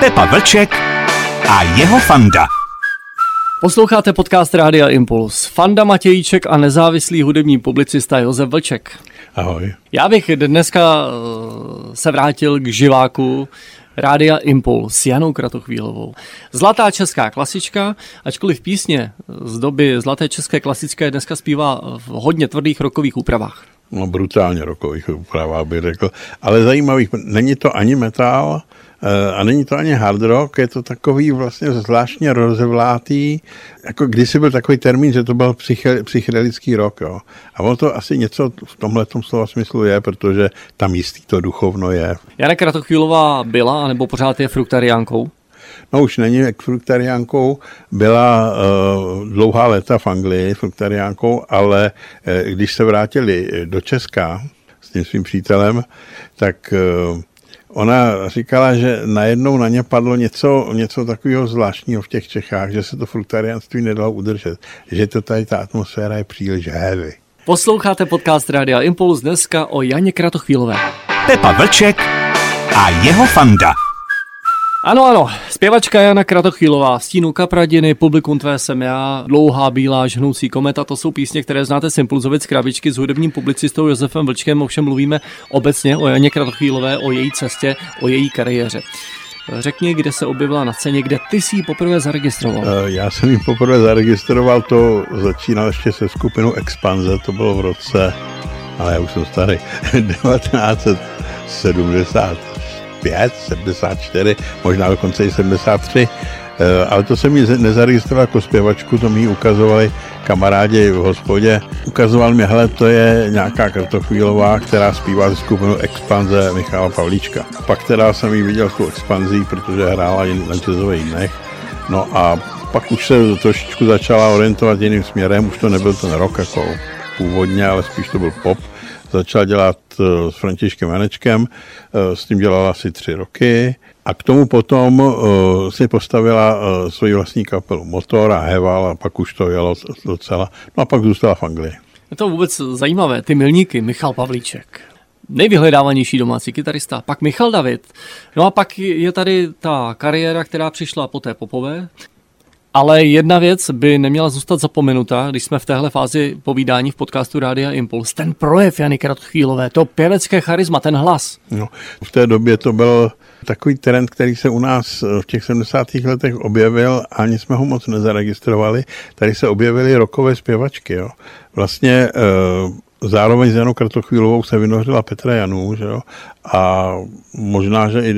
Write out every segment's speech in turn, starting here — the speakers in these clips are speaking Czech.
Pepa Vlček a jeho fanda. Posloucháte podcast Rádia Impuls. Fanda Matějíček a nezávislý hudební publicista Josef Vlček. Ahoj. Já bych dneska eh, se vrátil k živáku Rádia Impuls s Janou Kratochvílovou. Zlatá česká klasička, ačkoliv písně z doby zlaté české klasické dneska zpívá v hodně tvrdých rokových úpravách. No brutálně rokových úpravách bych řekl. Ale zajímavých, není to ani metal, a není to ani hard rock, je to takový vlastně zvláštně rozevlátý, jako kdysi byl takový termín, že to byl psychedelický rok. Jo. A ono to asi něco v tomhle slova smyslu je, protože tam jistý to duchovno je. Jana Kratochvílová byla, nebo pořád je fruktariánkou? No už není fruktariánkou, byla uh, dlouhá léta v Anglii fruktariánkou, ale uh, když se vrátili do Česka s tím svým přítelem, tak uh, ona říkala, že najednou na ně padlo něco, něco takového zvláštního v těch Čechách, že se to fruktariánství nedalo udržet, že to tady ta atmosféra je příliš heavy. Posloucháte podcast Rádia Impuls dneska o Janě Kratochvílové. Pepa Vlček a jeho fanda. Ano, ano, zpěvačka Jana Kratochvílová, Stínu Kapradiny, Publikum tvé jsem já, Dlouhá bílá žhnoucí kometa, to jsou písně, které znáte z Impulzovic krabičky s hudebním publicistou Josefem Vlčkem, ovšem mluvíme obecně o Janě Kratochvílové, o její cestě, o její kariéře. Řekni, kde se objevila na scéně, kde ty jsi ji poprvé zaregistroval? Eh, já jsem ji poprvé zaregistroval, to začínal ještě se skupinou Expanze, to bylo v roce, ale já už jsem starý, 1970 75, 74, možná dokonce i 73, eh, ale to jsem mi nezaregistroval jako zpěvačku, to mi ukazovali kamarádi v hospodě. Ukazoval mi, hele, to je nějaká kartochvílová, která zpívá ze skupinu Expanze Michala Pavlíčka. Pak teda jsem ji viděl s tou expanzí, protože hrála na jazzových dnech. No a pak už se trošičku začala orientovat jiným směrem, už to nebyl ten rock jako původně, ale spíš to byl pop začala dělat eh, s Františkem Janečkem, eh, s tím dělala asi tři roky a k tomu potom eh, si postavila svoji vlastní kapelu Motor a Heval a pak už to jelo docela. No a pak zůstala v Anglii. Je to vůbec zajímavé, ty milníky, Michal Pavlíček nejvyhledávanější domácí kytarista, pak Michal David. No a pak je tady ta kariéra, která přišla po té popové, ale jedna věc by neměla zůstat zapomenuta, když jsme v téhle fázi povídání v podcastu Rádia Impuls. Ten projev Jany Kratochvílové, to pěvecké charisma, ten hlas. No, v té době to byl takový trend, který se u nás v těch 70. letech objevil, ani jsme ho moc nezaregistrovali. Tady se objevily rokové zpěvačky. Jo. Vlastně e, zároveň s Janou Kratochvílovou se vynořila Petra Janů, že jo? a možná, že i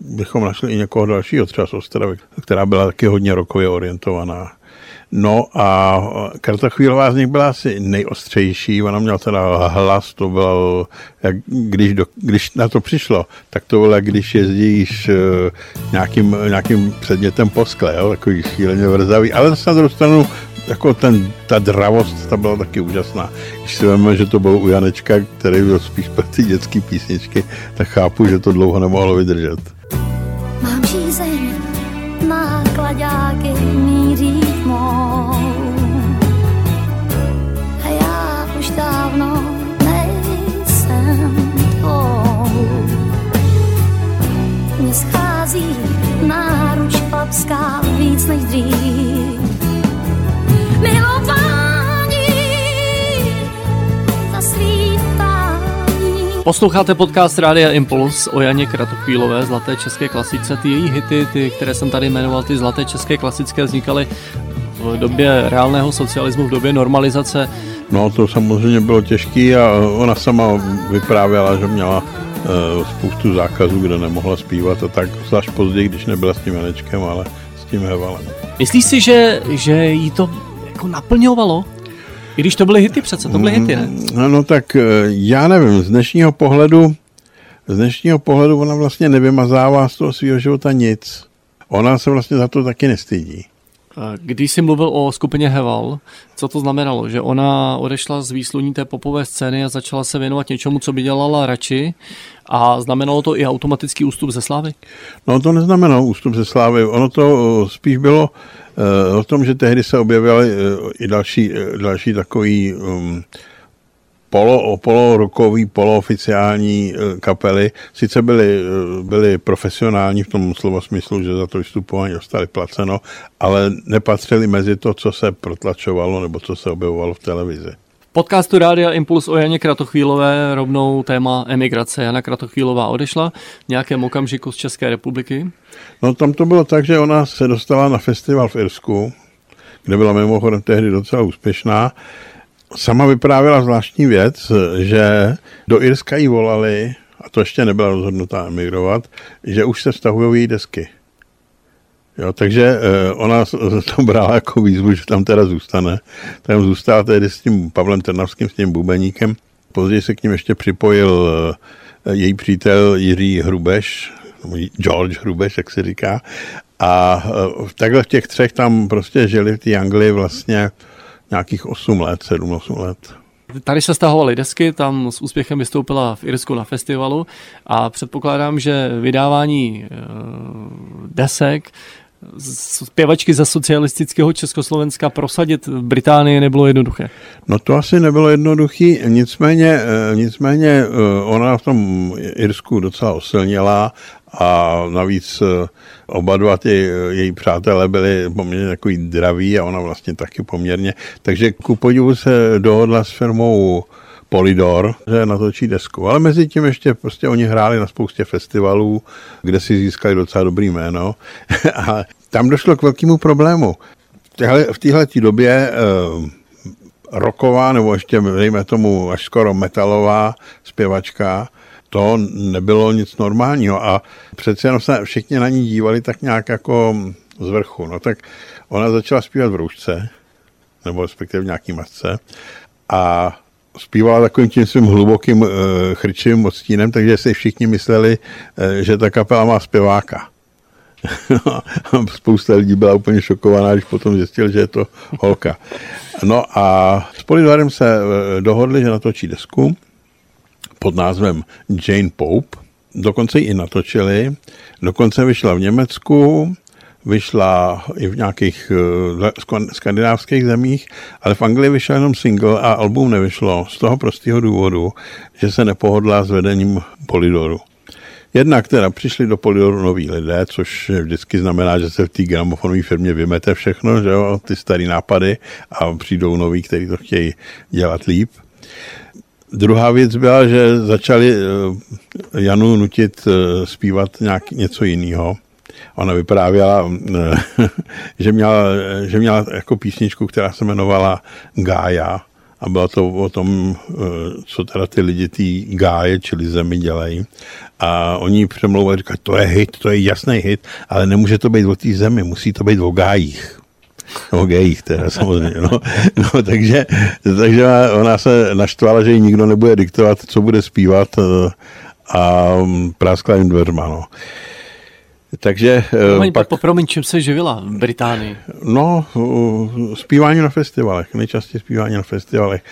bychom našli i někoho dalšího, třeba z Ostravy, která byla taky hodně rokově orientovaná. No a Karta Chvílová z nich byla asi nejostřejší, ona měla teda hlas, to bylo, jak když, do, když na to přišlo, tak to bylo, jak když jezdíš uh, nějakým, nějakým předmětem po skle, jo, takový šíleně vrzavý, ale zase na druhou stranu jako ten, ta dravost, ta byla taky úžasná. Když si víme, že to bylo u Janečka, který byl spíš pro ty dětské písničky, tak chápu, že to dlouho nemohlo vydržet. Mám žízeň, má kladáky míří tmou. A já už dávno nejsem tvou. Mně schází náruč chlapská víc než dřív. Posloucháte podcast Rádia Impuls o Janě Kratochvílové, zlaté české klasice. Ty její hity, ty, které jsem tady jmenoval, ty zlaté české klasické, vznikaly v době reálného socialismu, v době normalizace. No to samozřejmě bylo těžké a ona sama vyprávěla, že měla uh, spoustu zákazů, kde nemohla zpívat a tak, zvlášť později, když nebyla s tím Janečkem, ale s tím Hevalem. Myslíš si, že, že jí to jako naplňovalo? I když to byly hity přece, to byly hity, ne? No, no tak eh, já nevím, z dnešního pohledu, z dnešního pohledu ona vlastně nevymazává z toho svého života nic. Ona se vlastně za to taky nestydí. Když jsi mluvil o skupině Heval, co to znamenalo? Že ona odešla z výsluní té popové scény a začala se věnovat něčemu, co by dělala radši a znamenalo to i automatický ústup ze slávy? No to neznamenalo ústup ze slávy. Ono to eh, spíš bylo uh, o tom, že tehdy se objevily uh, i další, další takový um, polo, polorokový, polooficiální eh, kapely. Sice byly, eh, byly profesionální v tom slova smyslu, že za to vystupování dostali placeno, ale nepatřili mezi to, co se protlačovalo nebo co se objevovalo v televizi. V podcastu Rádia Impuls o Janě Kratochvílové rovnou téma emigrace. Jana Kratochvílová odešla v nějakém okamžiku z České republiky. No tam to bylo tak, že ona se dostala na festival v Irsku, kde byla mimochodem tehdy docela úspěšná sama vyprávěla zvláštní věc, že do Irska jí volali, a to ještě nebyla rozhodnutá emigrovat, že už se vztahují její desky. Jo, takže uh, ona to brala jako výzvu, že tam teda zůstane. Tam zůstala tedy s tím Pavlem Trnavským, s tím bubeníkem. Později se k ním ještě připojil uh, její přítel Jiří Hrubeš, George Hrubeš, jak se říká. A uh, takhle v těch třech tam prostě žili té Anglii vlastně nějakých 8 let, 7-8 let. Tady se stahovaly desky, tam s úspěchem vystoupila v Irsku na festivalu a předpokládám, že vydávání eh, desek zpěvačky za socialistického Československa prosadit v Británii nebylo jednoduché. No to asi nebylo jednoduché, nicméně, eh, nicméně eh, ona v tom Irsku docela osilněla a navíc eh, oba dva ty její přátelé byli poměrně takový draví a ona vlastně taky poměrně. Takže ku podivu se dohodla s firmou Polydor, že natočí desku. Ale mezi tím ještě prostě oni hráli na spoustě festivalů, kde si získali docela dobrý jméno. a tam došlo k velkému problému. V téhle době uh, roková, nebo ještě dejme tomu až skoro metalová zpěvačka, to nebylo nic normálního a přece jenom se všichni na ní dívali tak nějak jako z vrchu. No tak ona začala zpívat v roušce, nebo respektive v nějaký masce a zpívala takovým tím svým hlubokým uh, chrčivým odstínem, takže si všichni mysleli, uh, že ta kapela má zpěváka. Spousta lidí byla úplně šokovaná, když potom zjistil, že je to holka. No a s Polidorem se uh, dohodli, že natočí desku pod názvem Jane Pope. Dokonce ji i natočili. Dokonce vyšla v Německu, vyšla i v nějakých uh, skandinávských zemích, ale v Anglii vyšel jenom single a album nevyšlo z toho prostého důvodu, že se nepohodlá s vedením Polidoru. Jednak teda přišli do Polidoru noví lidé, což vždycky znamená, že se v té gramofonové firmě vymete všechno, že jo, ty staré nápady a přijdou noví, kteří to chtějí dělat líp. Druhá věc byla, že začali eh, Janu nutit eh, zpívat nějak něco jiného. Ona vyprávěla, eh, že měla, že měla jako písničku, která se jmenovala Gája a bylo to o tom, co teda ty lidi tý gáje, čili zemi dělají. A oni přemlouvali, říkají, to je hit, to je jasný hit, ale nemůže to být o té zemi, musí to být o gájích. No gejích teda samozřejmě, no. no takže, takže ona se naštvala, že jí nikdo nebude diktovat, co bude zpívat eh, a práskla jim dveřma, no. Takže promiň, pak... Promiň, čím se živila v Británii? No, zpívání na festivalech, nejčastěji zpívání na festivalech.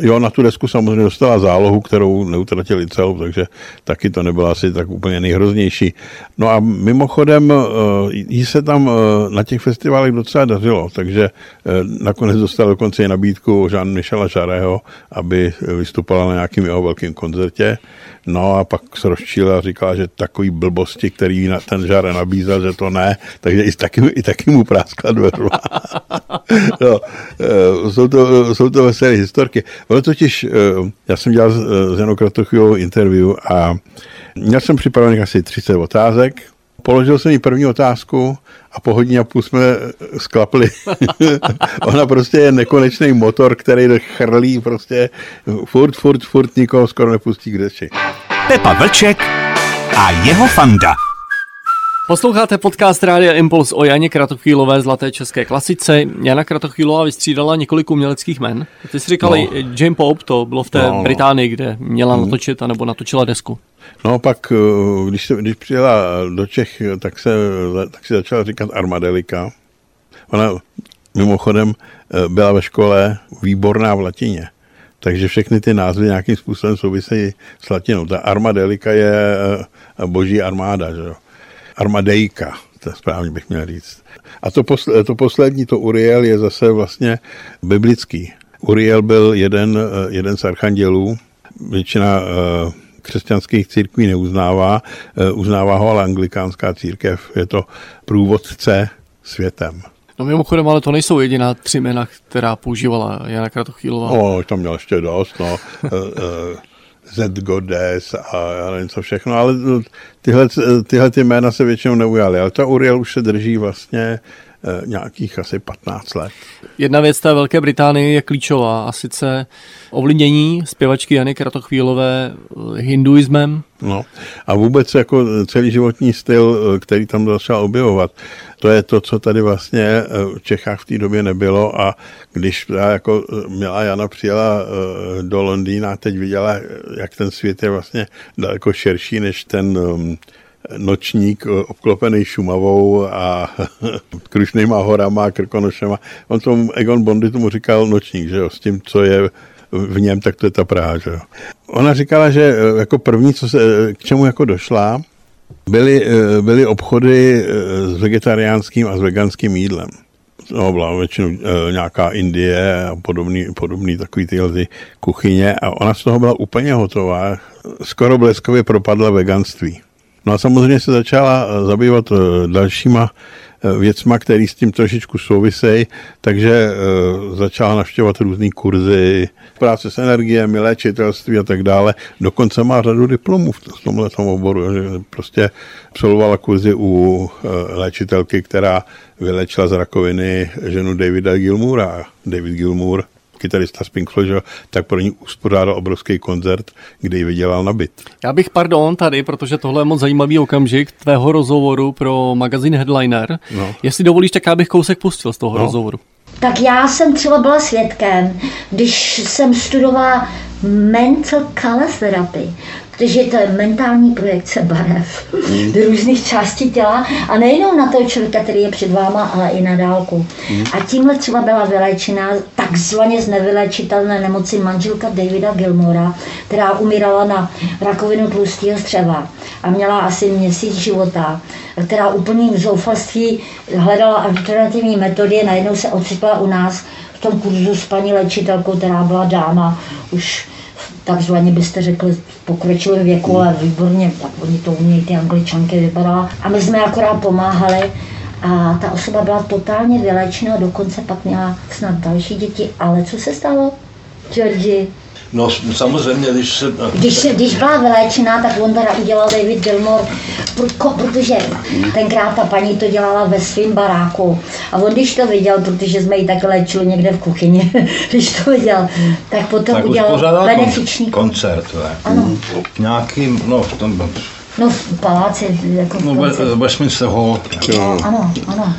Jo, na tu desku samozřejmě dostala zálohu, kterou neutratili celou, takže taky to nebylo asi tak úplně nejhroznější. No a mimochodem, jí se tam na těch festivalech docela dařilo, takže nakonec dostala dokonce i nabídku Jean Michela Žarého, aby vystupovala na nějakým jeho velkým koncertě. No a pak se rozčíla a říkala, že takový blbosti, který ten žáre nabízel, že to ne, takže i taky, i taky mu práskla dveřma. no, jsou, to, jsou to veselé historky. Ono totiž, e, já jsem dělal s Janou Kratochvílovou interview a měl jsem připravených asi 30 otázek, Položil jsem jí první otázku a po hodině a půl jsme sklapli. Ona prostě je nekonečný motor, který chrlí prostě furt, furt, furt nikoho skoro nepustí k deči. Pepa Vlček a jeho fanda. Posloucháte podcast Rádia Impuls o Janě Kratochvílové zlaté české klasice. Jana Kratochvílová vystřídala několik uměleckých men. Ty jsi říkal, no. Jane Pope, to bylo v té no, no. Británii, kde měla hmm. natočit, anebo natočila desku. No pak, eh, když, se, když přijela do Čech, tak, se, tak si začala říkat Armadelika. Ona mimochodem eh, byla ve škole výborná v latině. Takže všechny ty názvy nějakým způsobem souvisejí s latinou. Ta armadelika je eh, boží armáda, že jo. Armadejka, to správně bych měl říct. A to, posl- to poslední, to Uriel, je zase vlastně biblický. Uriel byl jeden, eh, jeden z archandělů, většina eh, křesťanských církví neuznává, eh, uznává ho ale anglikánská církev, je to průvodce světem. No mimochodem, ale to nejsou jediná tři jména, která používala Jana Kratochvílová. No, tam měl ještě dost, no. Z Godes a já nevím co všechno, ale tyhle, tyhle ty jména se většinou neujaly. Ale ta Uriel už se drží vlastně nějakých asi 15 let. Jedna věc té Velké Británie je klíčová a sice ovlivnění zpěvačky Jany Kratochvílové eh, hinduismem. No a vůbec jako celý životní styl, eh, který tam začal objevovat, to je to, co tady vlastně v Čechách v té době nebylo a když jako měla Jana přijela do Londýna a teď viděla, jak ten svět je vlastně daleko širší než ten nočník eh, obklopený Šumavou a Krušnýma horama a Krkonošema. On tomu, Egon Bondy tomu říkal nočník, že jo, s tím, co je v něm, tak to je ta Praha, že jo. Ona říkala, že eh, jako první, co se, eh, k čemu jako došla, byly, byly obchody s vegetariánským a s veganským jídlem. No, byla většinou nějaká Indie a podobný, podobný takový tyhle ty kuchyně a ona z toho byla úplně hotová. Skoro bleskově propadla veganství. No a samozřejmě se začala eh, zabývat eh, dalšíma eh, věcma, které s tím trošičku souvisejí, takže začala navštěvovat různé kurzy, práce s energiemi, léčitelství a tak dále. Dokonce má řadu diplomů v tomhle oboru. Prostě absolvovala kurzy u léčitelky, která vylečila z rakoviny ženu Davida Gilmoura. David Gilmour kytarista z Pink Floyd, tak pro ní uspořádal obrovský koncert, kde ji vydělal na byt. Já bych, pardon, tady, protože tohle je moc zajímavý okamžik tvého rozhovoru pro magazín Headliner. No. Jestli dovolíš, tak já bych kousek pustil z toho no. rozhovoru. Tak já jsem třeba byla svědkem, když jsem studovala mental color therapy, protože to je mentální projekce barev mm. do různých částí těla a nejenom na toho člověka, který je před váma, ale i na dálku. Mm. A tímhle třeba byla vylečená takzvaně z nevylečitelné nemoci manželka Davida Gilmora, která umírala na rakovinu tlustého střeva a měla asi měsíc života, která úplným zoufalství hledala alternativní metody, najednou se ocitla u nás v tom kurzu s paní léčitelkou, která byla dáma už takzvaně byste řekli v věku, ale výborně, tak oni to umějí, ty angličanky vypadala. A my jsme akorát pomáhali a ta osoba byla totálně vylečena, dokonce pak měla snad další děti. Ale co se stalo, Georgi? No samozřejmě, když se... Když, se, když byla vyléčená, tak on teda udělal David Gilmore, protože tenkrát ta paní to dělala ve svém baráku. A on když to viděl, protože jsme ji tak léčili někde v kuchyni, když to viděl, tak potom tak udělal benefiční koncert. Ne? Ano. Nějakým, no v tom... No v paláci, jako No ve, Westminster Hall. Ano, ano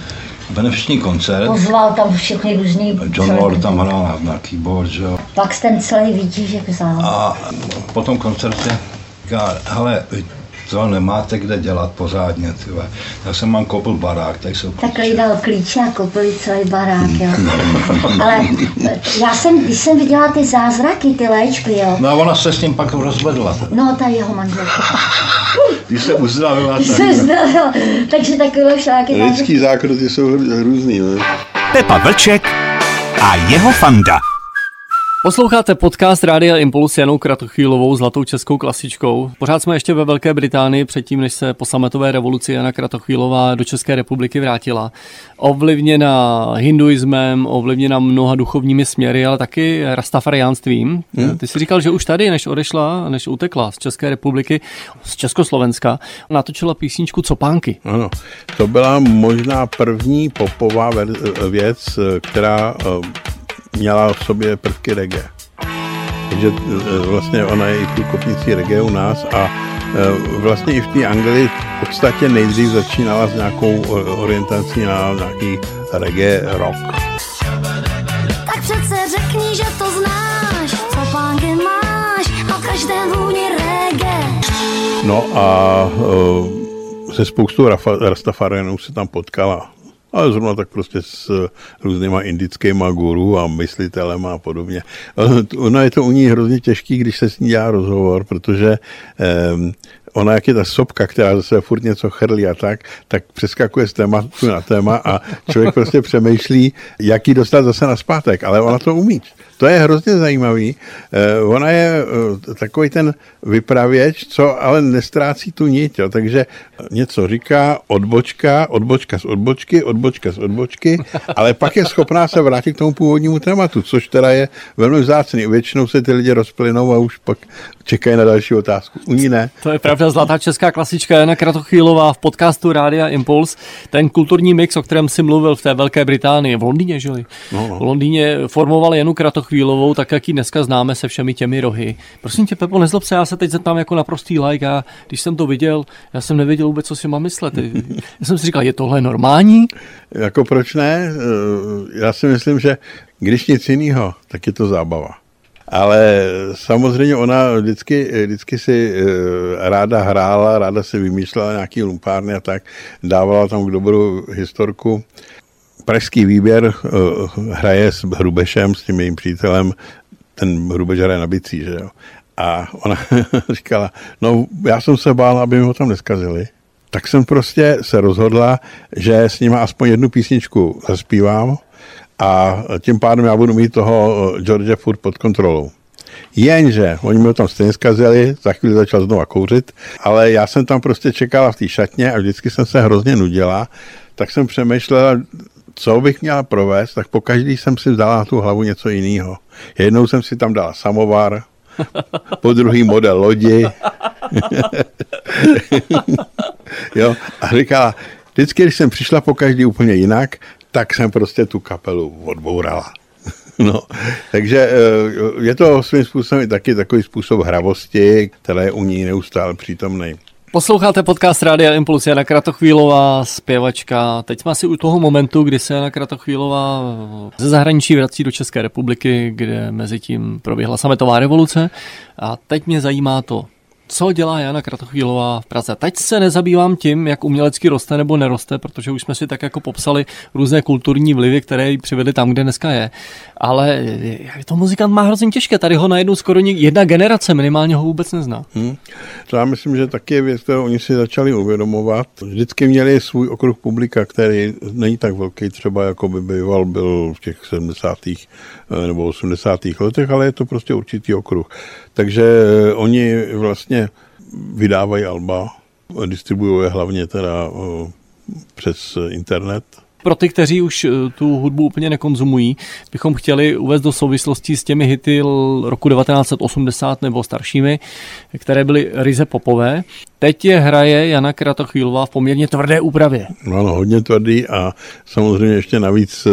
benefiční koncert. Pozval tam všechny různý... John Lord tam hrál na, na keyboard, že jo. Pak ten celý výtížek vzal. A po tom koncertě říká, hele, to nemáte kde dělat pořádně, tyhle. Já jsem mám koupil barák, tak jsou Tak dal klíče a koupili celý barák, jo. Ale já jsem, když jsem viděla ty zázraky, ty léčby, jo. No a ona se s ním pak rozvedla. No, ta jeho manželka. Když se uzdravila. Když se uzdravila. Takže takové všáky. Lidský zákroky jsou různý, ne? Pepa Vlček a jeho fanda. Posloucháte podcast Rádia Impuls Janou Kratochvílovou zlatou českou klasičkou. Pořád jsme ještě ve Velké Británii předtím, než se po sametové revoluci Jana Kratochvílová do České republiky vrátila. Ovlivněna hinduismem, ovlivněna mnoha duchovními směry, ale taky rastafariánstvím. Hmm. Ty jsi říkal, že už tady, než odešla, než utekla z České republiky, z Československa, natočila písničku Copánky. Ano, to byla možná první popová věc, která měla v sobě prvky reggae. Takže e, vlastně ona je i průkopnicí reggae u nás a e, vlastně i v té Anglii v podstatě nejdřív začínala s nějakou orientací na nějaký reggae rock. Tak přece řekni, že to znáš, co pánky máš a každé vůni reggae. No a e, se spoustou Rastafarianů se tam potkala ale zrovna tak prostě s různýma indickýma guru a myslitelem a podobně. Ono je to u ní hrozně těžký, když se s ní dělá rozhovor, protože eh, ona jak je ta sopka, která zase furt něco chrlí a tak, tak přeskakuje z tématu na téma a člověk prostě přemýšlí, jak ji dostat zase na zpátek, ale ona to umí. To je hrozně zajímavý. Eh, ona je eh, takový ten vypravěč, co ale nestrácí tu nit, jo. takže něco říká, odbočka, odbočka z odbočky, odbočka z odbočky, ale pak je schopná se vrátit k tomu původnímu tématu, což teda je velmi vzácný. Většinou se ty lidi rozplynou a už pak čekají na další otázku. U ní ne. To je pravda, zlatá česká klasička Jana Kratochvílová v podcastu Rádia Impuls. Ten kulturní mix, o kterém si mluvil v té Velké Británii, v Londýně, že No, no. V Londýně formoval Janu Kratochvílovou, tak jak ji dneska známe se všemi těmi rohy. Prosím tě, Pepo, nezlob se, já se teď zeptám jako naprostý like a když jsem to viděl, já jsem nevěděl vůbec, co si mám myslet. Já jsem si říkal, je tohle normální? Jako proč ne? Já si myslím, že když nic jiného, tak je to zábava. Ale samozřejmě ona vždycky, vždycky si eh, ráda hrála, ráda si vymýšlela nějaký lumpárny a tak. Dávala tam k dobru historku. Pražský výběr eh, hraje s Hrubešem, s tím jejím přítelem, ten Hrubeš hraje na bicí, že jo. A ona říkala, no já jsem se bála, aby mi ho tam neskazili. Tak jsem prostě se rozhodla, že s nima aspoň jednu písničku zaspívám a tím pádem já budu mít toho eh, George furt pod kontrolou. Jenže oni mi tam stejně zkazili, za chvíli začal znova kouřit, ale já jsem tam prostě čekala v té šatně a vždycky jsem se hrozně nudila, tak jsem přemýšlela, co bych měla provést, tak po každý jsem si vzala na tu hlavu něco jiného. Jednou jsem si tam dala samovar, po druhý model lodi. jo, a říkala, vždycky, když jsem přišla po každý úplně jinak, tak jsem prostě tu kapelu odbourala. No, takže eh, je to svým způsobem taky takový způsob hravosti, který je u ní neustále přítomný. Posloucháte podcast Rádia Impuls, Jana Kratochvílová, zpěvačka. Teď jsme asi u toho momentu, kdy se Jana Kratochvílová ze zahraničí vrací do České republiky, kde mezi tím proběhla sametová revoluce. A teď mě zajímá to, co dělá Jana Kratochvílová v Praze. Teď se nezabývám tím, jak umělecky roste nebo neroste, protože už jsme si tak jako popsali různé kulturní vlivy, které ji přivedly tam, kde dneska je. Ale to muzikant má hrozně těžké. Tady ho najednou skoro jedna generace minimálně ho vůbec nezná. Hmm. To já myslím, že taky je věc, kterou oni si začali uvědomovat. Vždycky měli svůj okruh publika, který není tak velký třeba, jako by býval byl v těch 70. Eh, nebo 80. letech, ale je to prostě určitý okruh. Takže eh, oni vlastně vydávají alba, distribuují je hlavně teda eh, přes internet, pro ty, kteří už tu hudbu úplně nekonzumují, bychom chtěli uvést do souvislosti s těmi hity roku 1980 nebo staršími, které byly ryze popové. Teď je hraje Jana Kratochvílová v poměrně tvrdé úpravě. Ano, hodně tvrdý a samozřejmě ještě navíc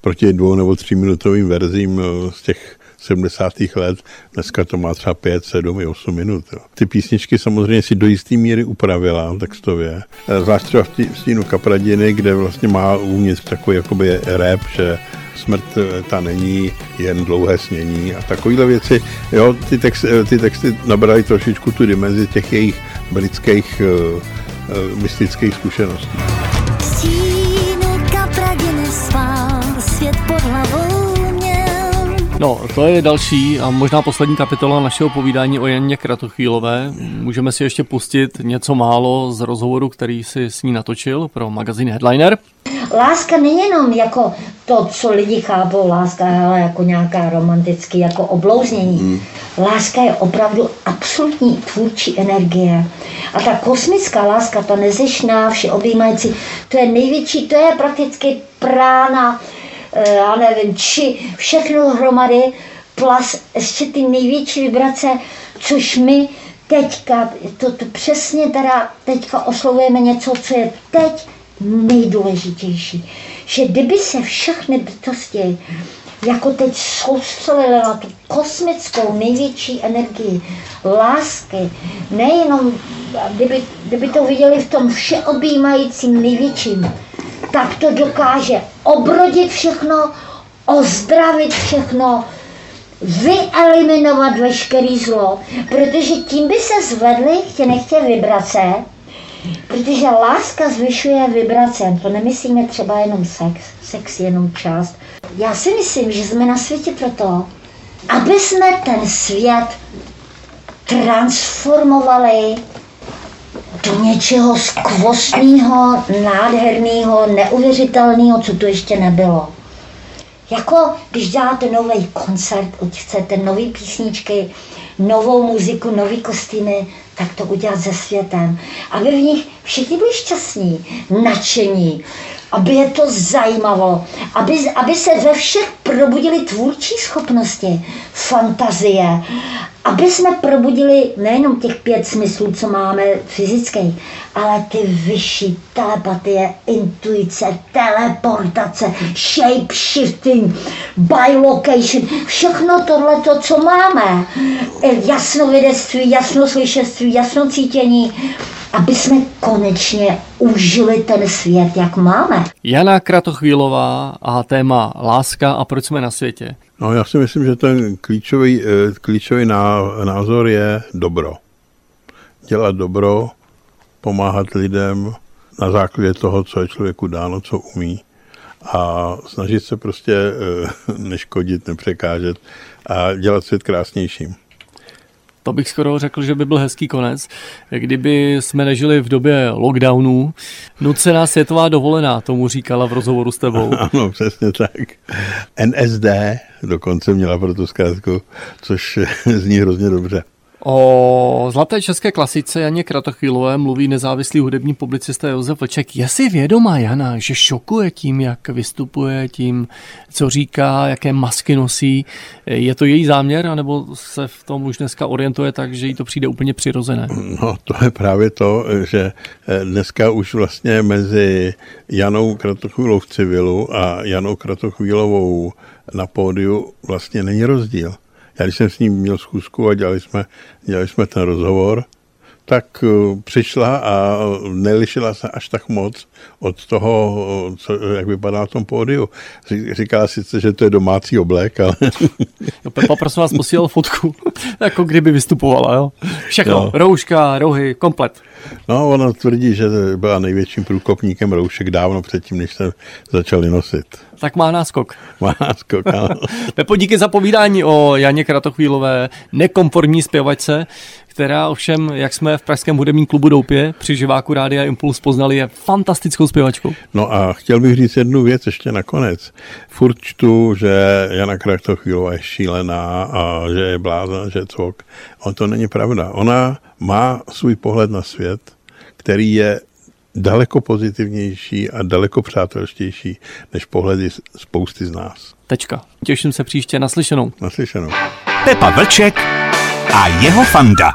proti dvou nebo tříminutovým verzím z těch 70. let, dneska to má třeba 5, 7 i 8 minut. Jo. Ty písničky samozřejmě si do jisté míry upravila textově, zvlášť třeba v, tí, v stínu Kapradiny, kde vlastně má uvnitř takový jakoby rap, že smrt eh, ta není jen dlouhé snění a takovéhle věci. Jo, ty, text, eh, ty texty nabraly trošičku tu dimenzi těch jejich britských uh, mystických zkušeností. Stínu Kapradiny svál No, to je další a možná poslední kapitola našeho povídání o Janě Kratochvílové. Můžeme si ještě pustit něco málo z rozhovoru, který si s ní natočil pro magazín Headliner. Láska není jenom jako to, co lidi chápou, láska je jako nějaká romantický, jako oblouznění. Hmm. Láska je opravdu absolutní tvůrčí energie. A ta kosmická láska, ta nezišná, všeobjímající, to je největší, to je prakticky prána, já nevím, či všechno hromady, plus ještě ty největší vibrace, což my teďka, to, to přesně teda teďka oslovujeme něco, co je teď nejdůležitější. Že kdyby se všechny bytosti jako teď soustředili na tu kosmickou největší energii lásky, nejenom, kdyby, kdyby to viděli v tom všeobjímajícím největším, tak to dokáže obrodit všechno, ozdravit všechno, vyeliminovat veškerý zlo, protože tím by se zvedly chtě nechtě vibrace, protože láska zvyšuje vibrace. To nemyslíme třeba jenom sex, sex jenom část. Já si myslím, že jsme na světě proto, aby jsme ten svět transformovali něčeho skvostného, nádherného, neuvěřitelného, co tu ještě nebylo. Jako když děláte nový koncert, chcete nové písničky, novou muziku, nový kostýmy, tak to udělat se světem. Aby v nich všichni byli šťastní, nadšení, aby je to zajímalo, aby, aby se ve všech probudily tvůrčí schopnosti, fantazie, aby jsme probudili nejenom těch pět smyslů, co máme fyzický, ale ty vyšší telepatie, intuice, teleportace, shape shifting, bilocation, všechno tohle, co máme. Jasnovědectví, jasnoslyšeství, jasnocítění, aby jsme konečně užili ten svět, jak máme. Jana Kratochvílová a téma láska a proč jsme na světě. No já si myslím, že ten klíčový, eh, klíčový názor je dobro. Dělat dobro, pomáhat lidem na základě toho, co je člověku dáno, co umí a snažit se prostě eh, neškodit, nepřekážet a dělat svět krásnějším. To bych skoro řekl, že by byl hezký konec. Kdyby jsme nežili v době lockdownu, nucená světová dovolená, tomu říkala v rozhovoru s tebou. Ano, přesně tak. NSD dokonce měla pro tu zkrátku, což zní hrozně dobře. O zlaté české klasice Janě Kratochvílové mluví nezávislý hudební publicista Josef Vlček. Je si vědomá Jana, že šokuje tím, jak vystupuje, tím, co říká, jaké masky nosí. Je to její záměr, anebo se v tom už dneska orientuje tak, že jí to přijde úplně přirozené? No, to je právě to, že dneska už vlastně mezi Janou Kratochvílovou v civilu a Janou Kratochvílovou na pódiu vlastně není rozdíl. Já když jsem s ním měl zkusku a dělali jsme, dělali jsme ten rozhovor, tak uh, přišla a nelišila se až tak moc od toho, co, jak vypadá na tom pódiu. Říkala sice, že to je domácí oblek, ale... Jo, Pepa, prosím vás, posílal fotku, jako kdyby vystupovala, jo? Všechno, jo. rouška, rohy, komplet. No, ona tvrdí, že byla největším průkopníkem roušek dávno předtím, než se začali nosit. Tak má náskok. Má náskok, ano. Pepo, díky za povídání o Janě Kratochvílové, nekomfortní zpěvačce, která ovšem, jak jsme v Pražském hudebním klubu Doupě při živáku Rádia Impuls poznali, je fantastickou zpěvačkou. No a chtěl bych říct jednu věc ještě nakonec. Furt čtu, že Jana Kratochvílová je šílená a že je blázna, že je cvok. On to není pravda. Ona má svůj pohled na svět, který je daleko pozitivnější a daleko přátelštější než pohledy spousty z nás. Tečka. Těším se příště naslyšenou. Naslyšenou. Pepa Vlček a jeho fanda.